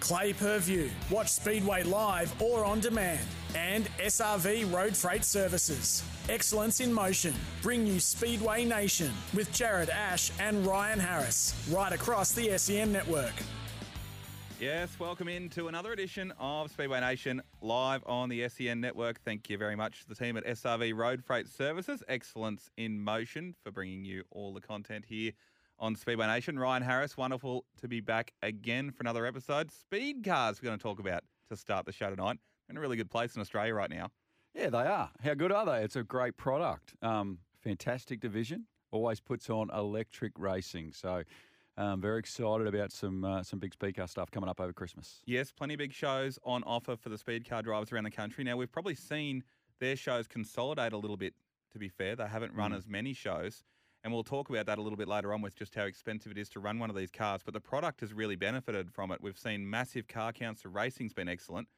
Clay Per View. Watch Speedway live or on demand. And SRV Road Freight Services. Excellence in Motion. Bring you Speedway Nation with Jarred Ash and Ryan Harris. Right across the SEN network. Yes, welcome in to another edition of Speedway Nation live on the SEN network. Thank you very much to the team at SRV Road Freight Services. Excellence in Motion for bringing you all the content here on Speedway Nation. Ryan Harris, wonderful to be back again for another episode. Speed cars we're going to talk about to start the show tonight. In a really good place in Australia right now. Yeah, they are. How good are they? It's a great product. Um, fantastic division. Always puts on electric racing. So um, very excited about some uh, some big speed car stuff coming up over Christmas. Yes, plenty of big shows on offer for the speed car drivers around the country. Now we've probably seen their shows consolidate a little bit. To be fair, they haven't run Mm. as many shows, and we'll talk about that a little bit later on with just how expensive it is to run one of these cars. But the product has really benefited from it. We've seen massive car counts. The racing's been excellent.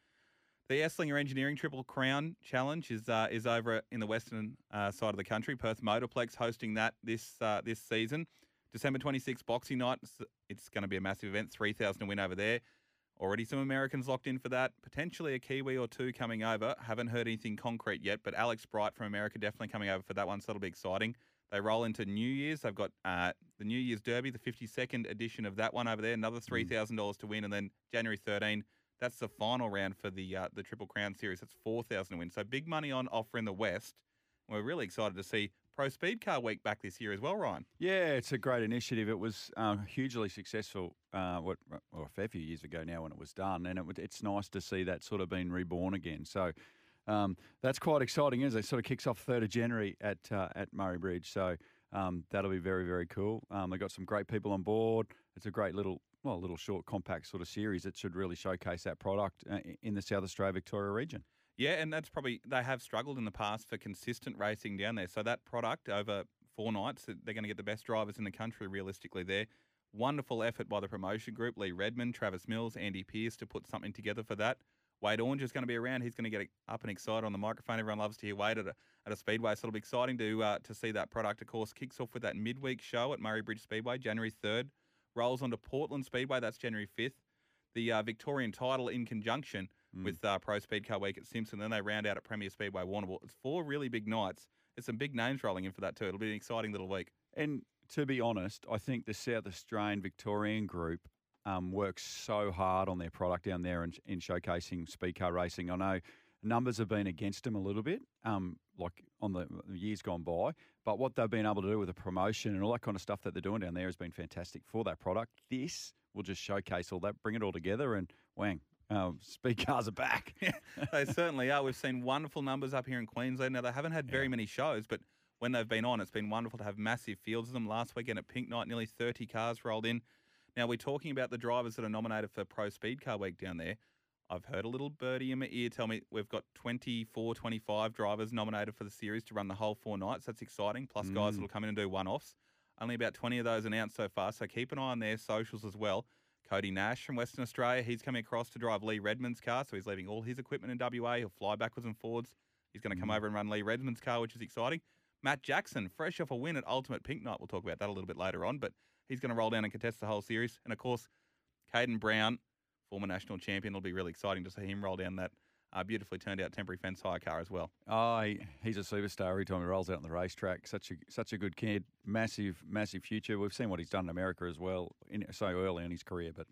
The Esslinger Engineering Triple Crown Challenge is uh, is over in the western uh, side of the country. Perth Motorplex hosting that this uh, this season. December 26th, Boxing Night. It's, going to be a massive event. 3,000 to win over there. Already some Americans locked in for that. Potentially a Kiwi or two coming over. Haven't heard anything concrete yet, but Alex Bright from America definitely coming over for that one, so that'll be exciting. They roll into New Year's. They've got uh, the New Year's Derby, the 52nd edition of that one over there. Another $3,000 to win, and then January 13. That's the final round for the uh, the Triple Crown Series. That's 4000 to win. So big money on offer in the West. We're really excited to see Pro Speed Car Week back this year as well, Ryan. Yeah, it's a great initiative. It was um, hugely successful. Uh, what well, a fair few years ago now when it was done, and it, it's nice to see that sort of being reborn again. So. Um, that's quite exciting, isn't it? It sort of kicks off third of January at uh, at Murray Bridge, so um, that'll be very very cool. Um, they've got some great people on board. It's a great little well, a little short compact sort of series that should really showcase that product uh, in the South Australia Victoria region. Yeah, and that's probably they have struggled in the past for consistent racing down there. So that product over four nights, they're going to get the best drivers in the country realistically there. Wonderful effort by the promotion group, Lee Redmond, Travis Mills, Andy Pierce to put something together for that. Wade Orange is going to be around. He's going to get up and excited on the microphone. Everyone loves to hear Wade at a, at a speedway, so it'll be exciting to uh, to see that product. Of course, kicks off with that midweek show at Murray Bridge Speedway, January third. Rolls onto Portland Speedway, that's January fifth. The uh, Victorian title in conjunction with uh, Pro Speed Car Week at Simpson. Then they round out at Premier Speedway Warrnambool. It's four really big nights. There's some big names rolling in for that too. It'll be an exciting little week. And to be honest, I think the South Australian Victorian group um, works so hard on their product down there in, in showcasing speed car racing. I know numbers have been against them a little bit, um, like on the years gone by. But what they've been able to do with the promotion and all that kind of stuff that they're doing down there has been fantastic for that product. This will just showcase all that, bring it all together, and wang, um, speed cars are back. they certainly are. We've seen wonderful numbers up here in Queensland. Now they haven't had very many shows, but when they've been on, it's been wonderful to have massive fields of them. Last weekend at Pink Night, nearly 30 cars rolled in. Now we're talking about the drivers that are nominated for Pro Speed Car Week down there. I've heard a little birdie in my ear tell me we've got 24, 25 drivers nominated for the series to run the whole four nights. That's exciting. Plus guys Mm. that'll come in and do one-offs. Only about 20 of those announced so far, so keep an eye on their socials as well. Cody Nash from Western Australia, he's coming across to drive Lee Redmond's car, so he's leaving all his equipment in WA. He'll fly backwards and forwards. He's going to come over and run Lee Redmond's car, which is exciting. Matt Jackson, fresh off a win at Ultimate Pink Night. We'll talk about that a little bit later on, but he's going to roll down and contest the whole series. And of course, Caden Brown, former national champion, it'll be really exciting to see him roll down that uh, beautifully turned out temporary fence hire car as well. Oh, he- he's a superstar every time he rolls out on the racetrack. Such a such a good kid. Massive, massive future. We've seen what he's done in America as well, in, so early in his career. But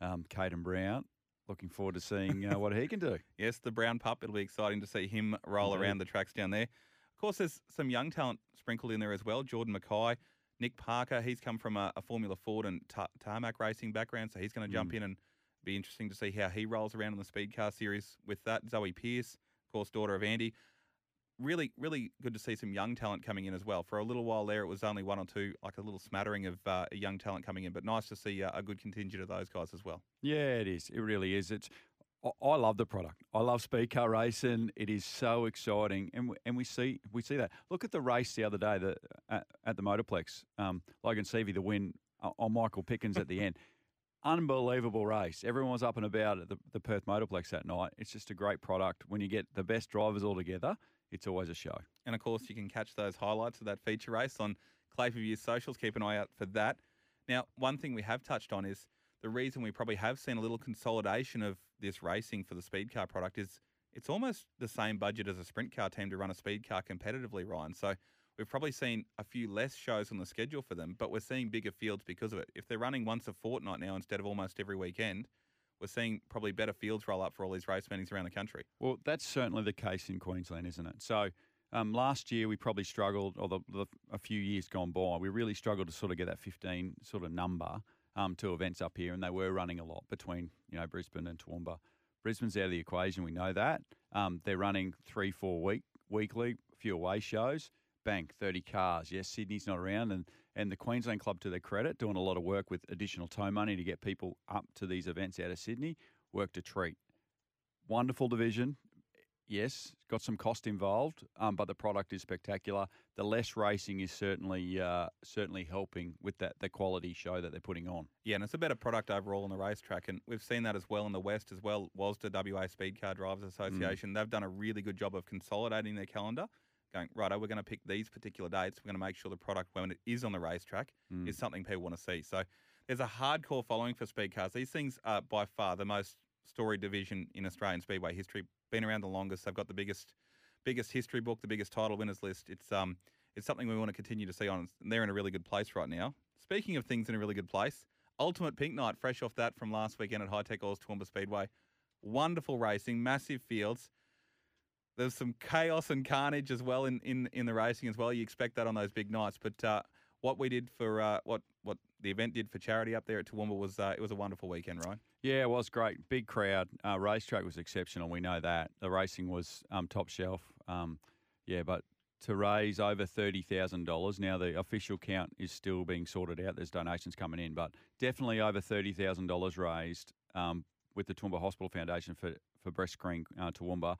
um, Caden Brown, looking forward to seeing uh, what he can do. Yes, the brown pup. It'll be exciting to see him roll Indeed. around the tracks down there. Of course, there's some young talent sprinkled in there as well. Jordan Mackay, Nick Parker. He's come from a, a Formula Ford and ta- tarmac racing background, so he's going to jump Mm. in and be interesting to see how he rolls around in the speed car series with that. Zoe Pierce, of course, daughter of Andy. Really, really good to see some young talent coming in as well. For a little while there, it was only one or two, like a little smattering of uh, young talent coming in, but nice to see uh, a good contingent of those guys as well. Yeah, it is. It really is. It's. I- love the product. I love speed car racing. It is so exciting, and and we see we see that. Look at the race the other day the, at, at the Motorplex. Um, Logan Seavey the win uh, on Michael Pickens at the end. Unbelievable race. Everyone was up and about at the, the Perth Motorplex that night. It's just a great product. When you get the best drivers all together, it's always a show. And of course, you can catch those highlights of that feature race on Clay View's socials. Keep an eye out for that. Now, one thing we have touched on is the reason we probably have seen a little consolidation of this racing for the speed car product is it's almost the same budget as a sprint car team to run a speed car competitively, Ryan. So we've probably seen a few less shows on the schedule for them, but we're seeing bigger fields because of it. If they're running once a fortnight now instead of almost every weekend, we're seeing probably better fields roll up for all these race meetings around the country. Well, that's certainly the case in Queensland, isn't it? So um, last year we probably struggled, or the, the, a few years gone by, we really struggled to sort of get that 15 sort of number um, to events up here, and they were running a lot between you know Brisbane and Toowoomba. Brisbane's out of the equation, we know that. Um, they're running three, four week weekly, a few away shows. Bank 30 cars. Yes, Sydney's not around, and and the Queensland Club, to their credit, doing a lot of work with additional tow money to get people up to these events out of Sydney. Worked a treat. Wonderful division. Yes, got some cost involved, um, but the product is spectacular. The less racing is certainly uh, certainly helping with that the quality show that they're putting on. Yeah, and it's a better product overall on the racetrack, and we've seen that as well in the West as well. Was the WA Speed Car Drivers Association? Mm. They've done a really good job of consolidating their calendar going, right, oh, we're going to pick these particular dates. We're going to make sure the product, when it is on the racetrack, mm. is something people want to see. So there's a hardcore following for speed cars. These things are by far the most storied division in Australian speedway history. Been around the longest. They've got the biggest biggest history book, the biggest title winners list. It's um it's something we want to continue to see on. And they're in a really good place right now. Speaking of things in a really good place, Ultimate Pink Night, fresh off that from last weekend at High Tech Oils Toowoomba Speedway. Wonderful racing, massive fields. There's some chaos and carnage as well in, in, in the racing as well. You expect that on those big nights. But uh, what we did for uh, what what the event did for charity up there at Toowoomba was uh, it was a wonderful weekend, right? Yeah, it was great. Big crowd. Uh, racetrack was exceptional. We know that the racing was um, top shelf. Um, yeah, but to raise over thirty thousand dollars now, the official count is still being sorted out. There's donations coming in, but definitely over thirty thousand dollars raised um, with the Toowoomba Hospital Foundation for for breast screen uh, Toowoomba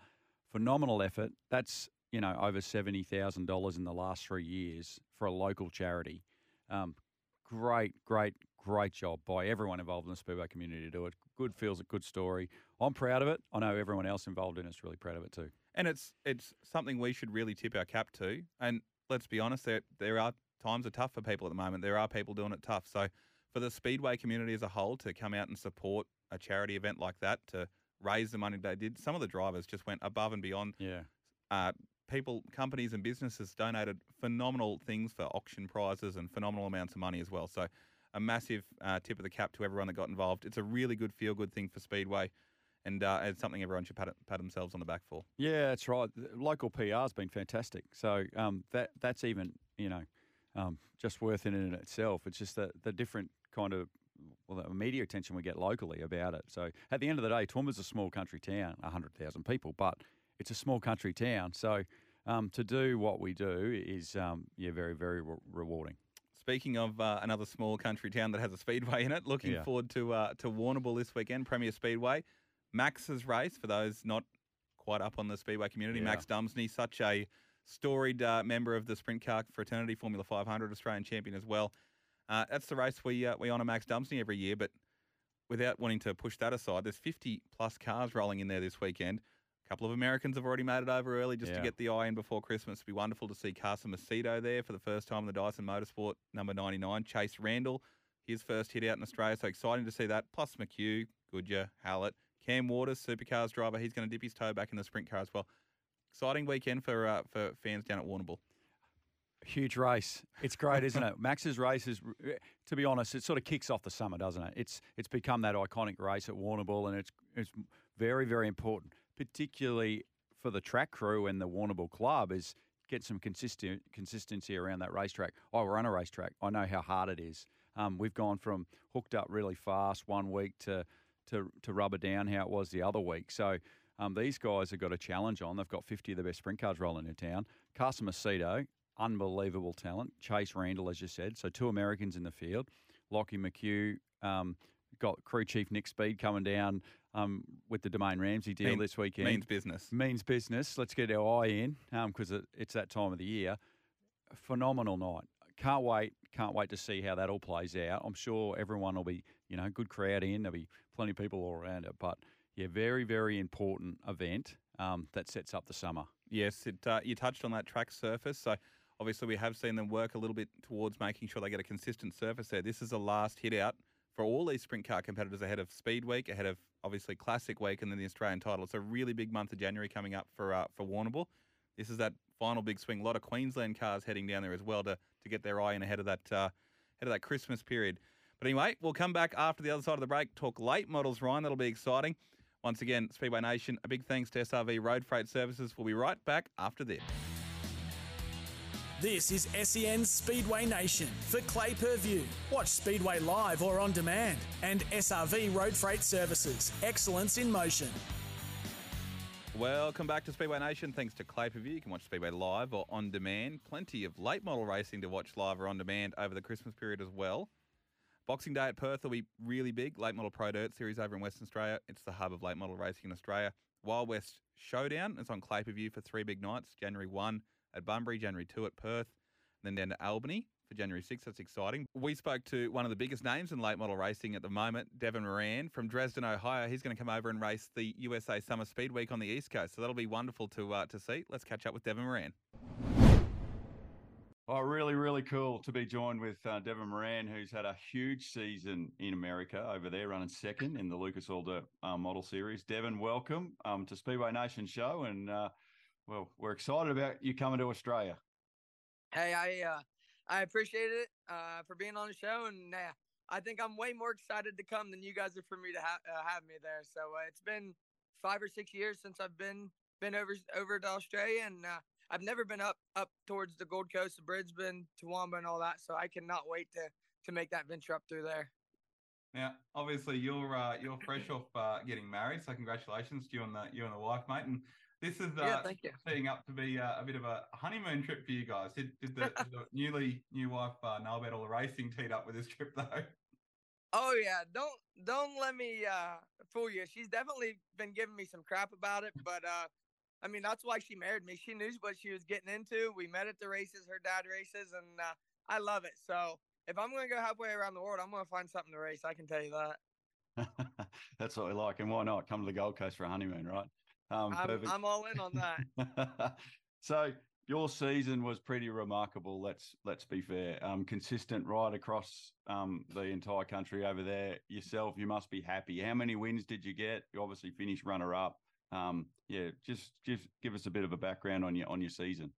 phenomenal effort. That's you know over seventy thousand dollars in the last three years for a local charity. Um, great, great, great job by everyone involved in the Speedway community to do it. Good feels a good story. I'm proud of it. I know everyone else involved in it's really proud of it too. And it's it's something we should really tip our cap to. And let's be honest, there there are times are tough for people at the moment. There are people doing it tough. So for the Speedway community as a whole to come out and support a charity event like that to raise the money they did. Some of the drivers just went above and beyond. Yeah. Uh, people, companies, and businesses donated phenomenal things for auction prizes and phenomenal amounts of money as well. So, a massive uh, tip of the cap to everyone that got involved. It's a really good feel good thing for Speedway. And uh, it's something everyone should pat, pat themselves on the back for. Yeah, that's right. Local PR has been fantastic. So um, that that's even you know um, just worth it in itself. It's just the the different kind of well, the media attention we get locally about it. So at the end of the day, Toowoomba's a small country town, 100,000 people, but it's a small country town. So um, to do what we do is, um, yeah, very, very re- rewarding. Speaking of uh, another small country town that has a speedway in it, looking yeah. forward to uh, to Warrnambool this weekend, Premier Speedway. Max's race, for those not quite up on the speedway community, yeah. Max Dumesny, such a storied uh, member of the sprint car fraternity, Formula 500 Australian champion as well. Uh, that's the race we uh, we honour Max Dumesny every year, but without wanting to push that aside, there's 50 plus cars rolling in there this weekend. Couple of Americans have already made it over early just yeah. to get the eye in before Christmas. It'd be wonderful to see Carson Macedo there for the first time in the Dyson Motorsport number 99. Chase Randall, his first hit out in Australia, so exciting to see that. Plus McHugh, Goodyear, Hallett, Cam Waters, supercars driver, he's going to dip his toe back in the sprint car as well. Exciting weekend for uh, for fans down at Warrnambool. Huge race. It's great, isn't it? Max's race is, to be honest, it sort of kicks off the summer, doesn't it? It's it's become that iconic race at Warrnambool, and it's it's very very important, particularly for the track crew and the Warrnambool club, is get some consistent consistency around that racetrack. I run a racetrack. I know how hard it is. Um, we've gone from hooked up really fast one week to to to rubber down how it was the other week. So. Um, these guys have got a challenge on. They've got 50 of the best sprint cars rolling in town. Carson Macedo, unbelievable talent. Chase Randall, as you said, so two Americans in the field. Lockie McHugh um, got crew chief Nick Speed coming down um, with the Domain Ramsey deal mean, this weekend. Means business. Means business. Let's get our eye in because um, it, it's that time of the year. Phenomenal night. Can't wait. Can't wait to see how that all plays out. I'm sure everyone will be, you know, good crowd in. There'll be plenty of people all around it. But yeah, very, very important event um, that sets up the summer. Yes, it, uh, you touched on that track surface. So Obviously, we have seen them work a little bit towards making sure they get a consistent surface there. This is the last hit out for all these sprint car competitors ahead of Speed Week, ahead of obviously Classic Week, and then the Australian title. It's a really big month of January coming up for uh, for Warrnambool. This is that final big swing. A lot of Queensland cars heading down there as well to to get their eye in ahead of that uh, ahead of that Christmas period. But anyway, we'll come back after the other side of the break. Talk late models, Ryan. That'll be exciting. Once again, Speedway Nation, a big thanks to SRV Road Freight Services. We'll be right back after this. This is SEN Speedway Nation for Clay Per View. Watch Speedway live or on demand. And SRV Road Freight Services. Excellence in motion. Welcome back to Speedway Nation. Thanks to Clay Per View. You can watch Speedway live or on demand. Plenty of late model racing to watch live or on demand over the Christmas period as well. Boxing Day at Perth will be really big. Late Model Pro Dirt Series over in Western Australia. It's the hub of late model racing in Australia. Wild West Showdown. is on Clay Per View for three big nights. January 1 at Bunbury, January 2 at Perth, and then down to Albany for January 6. That's exciting. We spoke to one of the biggest names in late model racing at the moment, Devin Moran from Dresden, Ohio. He's going to come over and race the USA Summer Speed Week on the East Coast. So that'll be wonderful to uh, to see. Let's catch up with Devin Moran. Oh, really, really cool to be joined with uh, Devin Moran, who's had a huge season in America over there, running second in the Lucas Dirt uh, Model Series. Devin, welcome um, to Speedway Nation Show, and uh, well, we're excited about you coming to Australia. Hey, I uh, I appreciate it uh, for being on the show, and uh, I think I'm way more excited to come than you guys are for me to ha- uh, have me there. So uh, it's been five or six years since I've been been over over to Australia, and uh, I've never been up up towards the Gold Coast, the Brisbane, Toowoomba, and all that. So I cannot wait to to make that venture up through there. Now, obviously, you're uh, you're fresh off uh, getting married, so congratulations to you and the you and the wife, mate. And this is uh, yeah, setting up to be uh, a bit of a honeymoon trip for you guys. Did, did, the, did the, newly new wife uh, know about all the racing teed up with this trip though? Oh yeah, don't don't let me uh, fool you. She's definitely been giving me some crap about it, but uh, I mean that's why she married me. She knew what she was getting into. We met at the races, her dad races, and uh, I love it. So if I'm going to go halfway around the world, I'm going to find something to race. I can tell you that. That's what we like, and why not come to the Gold Coast for a honeymoon, right? Um, I'm, I'm all in on that. so your season was pretty remarkable. Let's let's be fair. Um, consistent right across um, the entire country over there. Yourself, you must be happy. How many wins did you get? You obviously finished runner up. Um, yeah, just just give us a bit of a background on your on your season.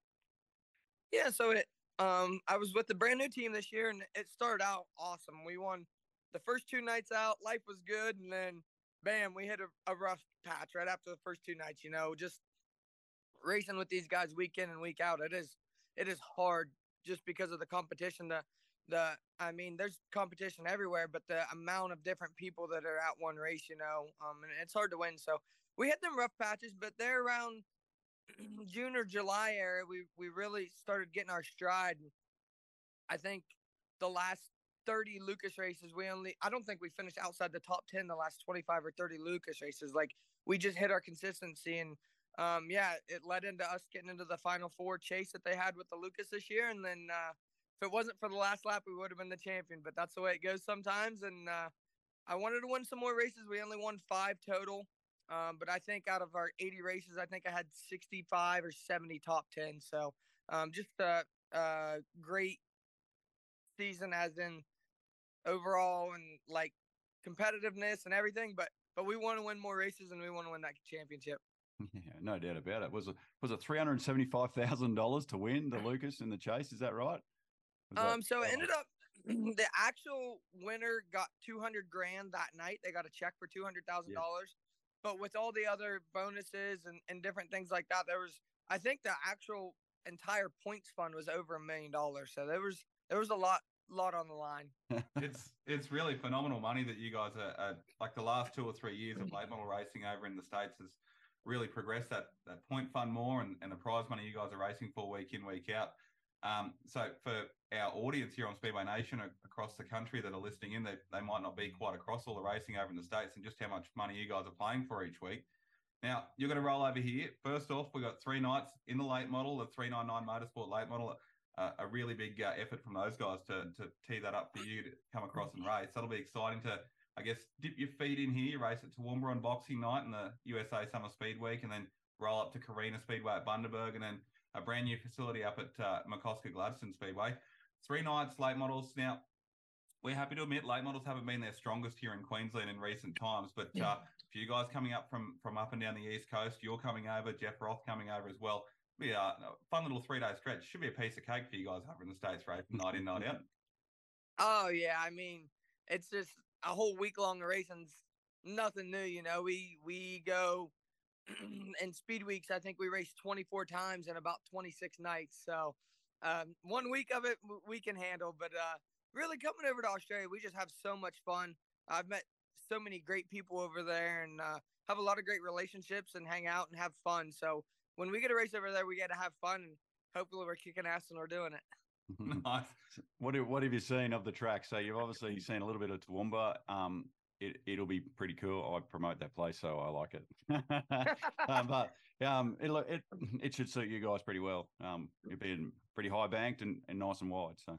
Yeah, so it um I was with the brand new team this year, and it started out awesome. We won the first two nights out. Life was good, and then bam, we hit a, a rough patch right after the first two nights. You know, just racing with these guys week in and week out. It is it is hard just because of the competition. The the I mean, there's competition everywhere, but the amount of different people that are at one race, you know, um, and it's hard to win. So we hit them rough patches, but they're around June or July area. We we really started getting our stride. I think the last 30 Lucas races, we only, I don't think we finished outside the top 10 the last 25 or 30 Lucas races. Like we just hit our consistency. And um, yeah, it led into us getting into the final four chase that they had with the Lucas this year. And then uh, if it wasn't for the last lap, we would have been the champion. But that's the way it goes sometimes. And uh, I wanted to win some more races. We only won five total. Um, but I think out of our 80 races, I think I had 65 or 70 top 10. So um, just a, a great season, as in overall and like competitiveness and everything. But but we want to win more races and we want to win that championship. Yeah, no doubt about it. Was it was it three hundred seventy five thousand dollars to win the Lucas in the chase? Is that right? Was um, that, so it ended up the actual winner got two hundred grand that night. They got a check for two hundred thousand yeah. dollars. But with all the other bonuses and, and different things like that, there was I think the actual entire points fund was over a million dollars. So there was there was a lot lot on the line. it's it's really phenomenal money that you guys are, are, like the last two or three years of late model racing over in the states has really progressed that that point fund more and, and the prize money you guys are racing for week in week out. Um, so for our audience here on Speedway Nation across the country that are listening in, they, they might not be quite across all the racing over in the states and just how much money you guys are playing for each week. Now you're going to roll over here. First off, we got three nights in the late model, the 399 Motorsport late model uh, a really big uh, effort from those guys to to tee that up for you to come across and race. That'll be exciting to, I guess, dip your feet in here, race at Toowoomba on Boxing Night and the USA Summer Speed Week, and then roll up to Carina Speedway at Bundaberg, and then a brand new facility up at uh, McCosker Gladstone Speedway. Three nights, late models. Now, we're happy to admit late models haven't been their strongest here in Queensland in recent times. But Yeah. uh, for you guys coming up from from up and down the east coast, you're coming over, Jeff Roth coming over as well. Be a fun little three day stretch. Should be a piece of cake for you guys over in the states, right? Night in, night out. Oh yeah, I mean, it's just a whole week long racing's nothing new, you know. We we go in speed weeks. I think we race 24 times in about 26 nights. So um, one week of it we can handle, but uh, really coming over to Australia, we just have so much fun. I've met so many great people over there and uh, have a lot of great relationships and hang out and have fun. So when we get a race over there, we get to have fun and hopefully we're kicking ass and we're doing it. nice. What have, what have you seen of the track? So you've obviously seen a little bit of Toowoomba. Um, it it'll be pretty cool. I promote that place, so I like it. um, but um, it it it should suit you guys pretty well. Um, you're being pretty high banked and, and nice and wide. So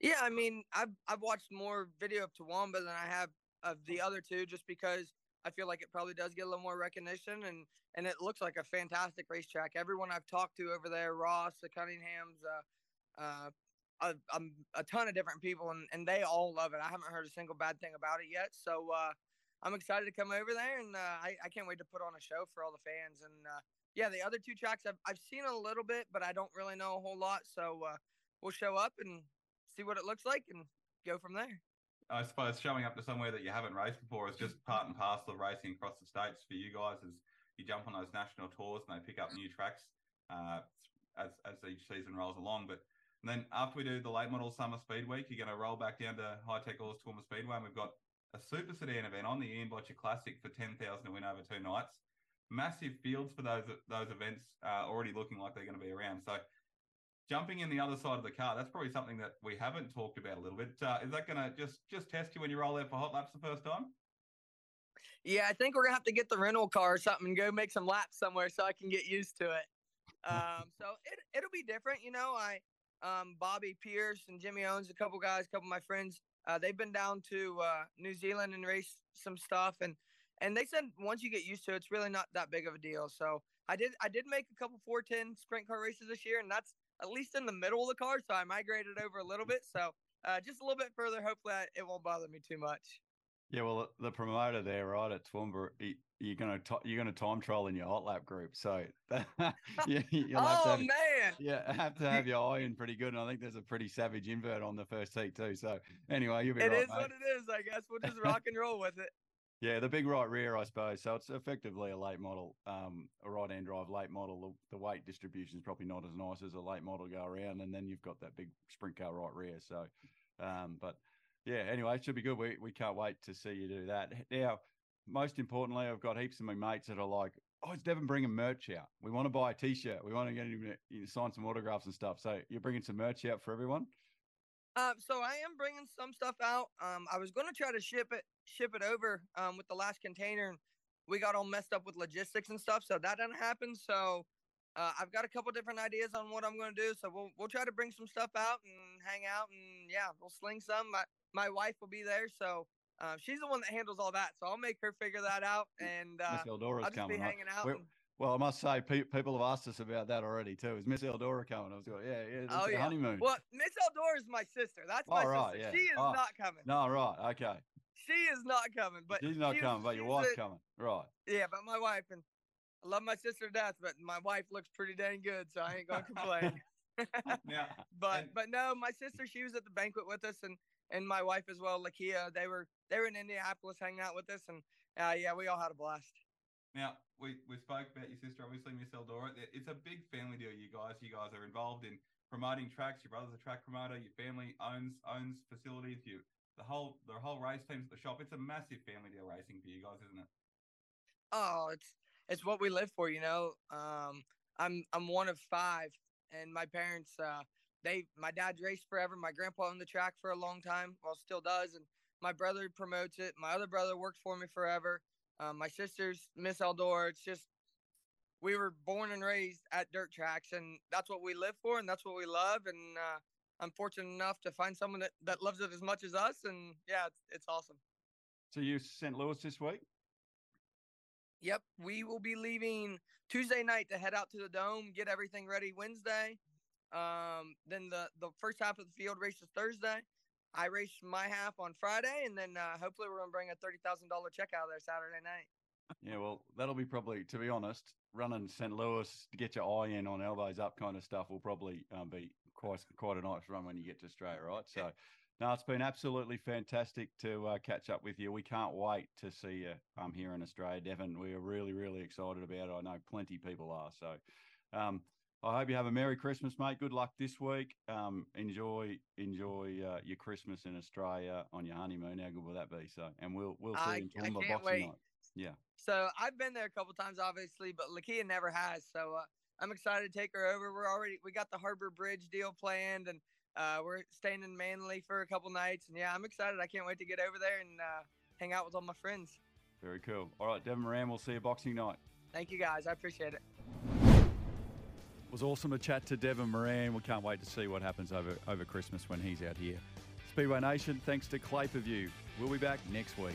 Yeah, I mean, I've I've watched more video of Toowoomba than I have of the other two, just because I feel like it probably does get a little more recognition, and and it looks like a fantastic racetrack. Everyone I've talked to over there, Ross, the Cunninghams, uh, uh, a, um, a ton of different people, and, and they all love it. I haven't heard a single bad thing about it yet, so uh, I'm excited to come over there, and uh, I I can't wait to put on a show for all the fans. And uh, yeah, the other two tracks I've I've seen a little bit, but I don't really know a whole lot, so uh, we'll show up and see what it looks like and go from there. I suppose showing up to somewhere that you haven't raced before is just part and parcel of racing across the states for you guys as you jump on those national tours and they pick up new tracks uh, as, as each season rolls along. But then after we do the late model summer speed week, you're going to roll back down to High Tech Oils Toowoomba Speedway and we've got a super sedan event on the Ian Botcher Classic for 10,000 to win over two nights. Massive fields for those those events uh, already looking like they're going to be around. So jumping in the other side of the car, that's probably something that we haven't talked about a little bit. Uh, is that going to just just test you when you roll out for hot laps the first time? Yeah, I think we're gonna have to get the rental car or something and go make some laps somewhere so I can get used to it. Um, so it it'll be different, you know. I um, Bobby Pierce and Jimmy Owens, a couple guys, a couple of my friends, uh, they've been down to uh, New Zealand and raced some stuff, and and they said once you get used to it, it's really not that big of a deal. So I did I did make a couple 410 sprint car races this year, and that's at least in the middle of the car, so I migrated over a little bit. So uh, just a little bit further, hopefully I, it won't bother me too much. yeah, well, the promoter there, right at Toowoomba, he, you're gonna to, you're gonna time trial in your hot lap group. So yeah, you'll have to oh have, man. yeah have to have your eye in pretty good. And I think there's a pretty savage invert on the first heat too. So anyway, you'll be It right, is what it is, I guess. We'll just rock and roll with it. Yeah, the big right rear, I suppose. So it's effectively a late model, um, a right hand drive late model. The, the weight distribution is probably not as nice as a late model go around, and then you've got that big sprint car right rear. So, um, but yeah, anyway, it should be good. We we can't wait to see you do that. Now, most importantly, I've got heaps of my mates that are like, "Oh, it's Devin bringing merch out. We want to buy a T-shirt. We want to get him to sign some autographs and stuff." So you're bringing some merch out for everyone. Um, so I am bringing some stuff out. Um, I was going to try to ship it, ship it over um, with the last container, and we got all messed up with logistics and stuff, so that didn't happen. So uh, I've got a couple different ideas on what I'm going to do. So we'll we'll try to bring some stuff out and hang out, and yeah, we'll sling some. My my wife will be there, so uh, she's the one that handles all that. So I'll make her figure that out, and uh, Miss Eldora's I'll just be hanging out. We're- and- Well, I must say, pe- people have asked us about that already too. Is Miss Eldora coming? I was going, yeah, yeah, Oh, yeah. honeymoon. well, Miss Eldora is my sister. That's my Oh, right, sister. yeah. She is Oh, not coming. No, right, okay. She is not coming. But She's not she's- coming, but your wife's a- coming, right? Yeah, but my wife and I love my sister to death, but my wife looks pretty dang good, so I ain't gonna complain. Now, but And- but no, my sister she was at the banquet with us, and and my wife as well, Lakia. They were they were in Indianapolis hanging out with us, and uh, yeah, we all had a blast. Now we, we spoke about your sister, obviously Miss Eldora. It's a big family deal. You guys, you guys are involved in promoting tracks. Your brother's a track promoter. Your family owns owns facilities. You the whole the whole race teams at the shop. It's a massive family deal racing for you guys, isn't it? Oh, it's it's what we live for, you know. Um, I'm I'm one of five, and my parents, uh, they my dad raced forever. My grandpa owned the track for a long time, well, still does, and my brother promotes it. My other brother worked for me forever. Um, my sister's Miss Eldora. It's just we were born and raised at dirt tracks, and that's what we live for, and that's what we love. And uh, I'm fortunate enough to find someone that, that loves it as much as us, and yeah, it's it's awesome. So you St. Louis this week? Yep, we will be leaving Tuesday night to head out to the dome, get everything ready Wednesday. Um, then the the first half of the field race is Thursday. I race my half on Friday, and then uh, hopefully we're gonna bring a thirty thousand dollar check out there Saturday night. Yeah, well, that'll be probably, to be honest, running St. Louis to get your eye in on elbows up kind of stuff will probably um, be quite quite a nice run when you get to Australia, right? So, no, it's been absolutely fantastic to uh, catch up with you. We can't wait to see you um, here in Australia, Devin. We are really, really excited about it. I know plenty people are. So, um, I hope you have a Merry Christmas, mate. Good luck this week. Um, enjoy, enjoy uh, your Christmas in Australia on your honeymoon. How good will that be? So, and we'll we'll see I- you in Toowoomba Boxing wait. Night. Yeah. So I've been there a couple times, obviously, but Lakia never has. So uh, I'm excited to take her over. We're already we got the Harbor Bridge deal planned, and uh, we're staying in Manly for a couple nights. And yeah, I'm excited. I can't wait to get over there and uh, hang out with all my friends. Very cool. All right, Devin Moran, we'll see you Boxing Night. Thank you guys. I appreciate it. Was awesome to chat to Devin Moran. We can't wait to see what happens over, over Christmas when he's out here. Speedway Nation, thanks to Clay View. We'll be back next week.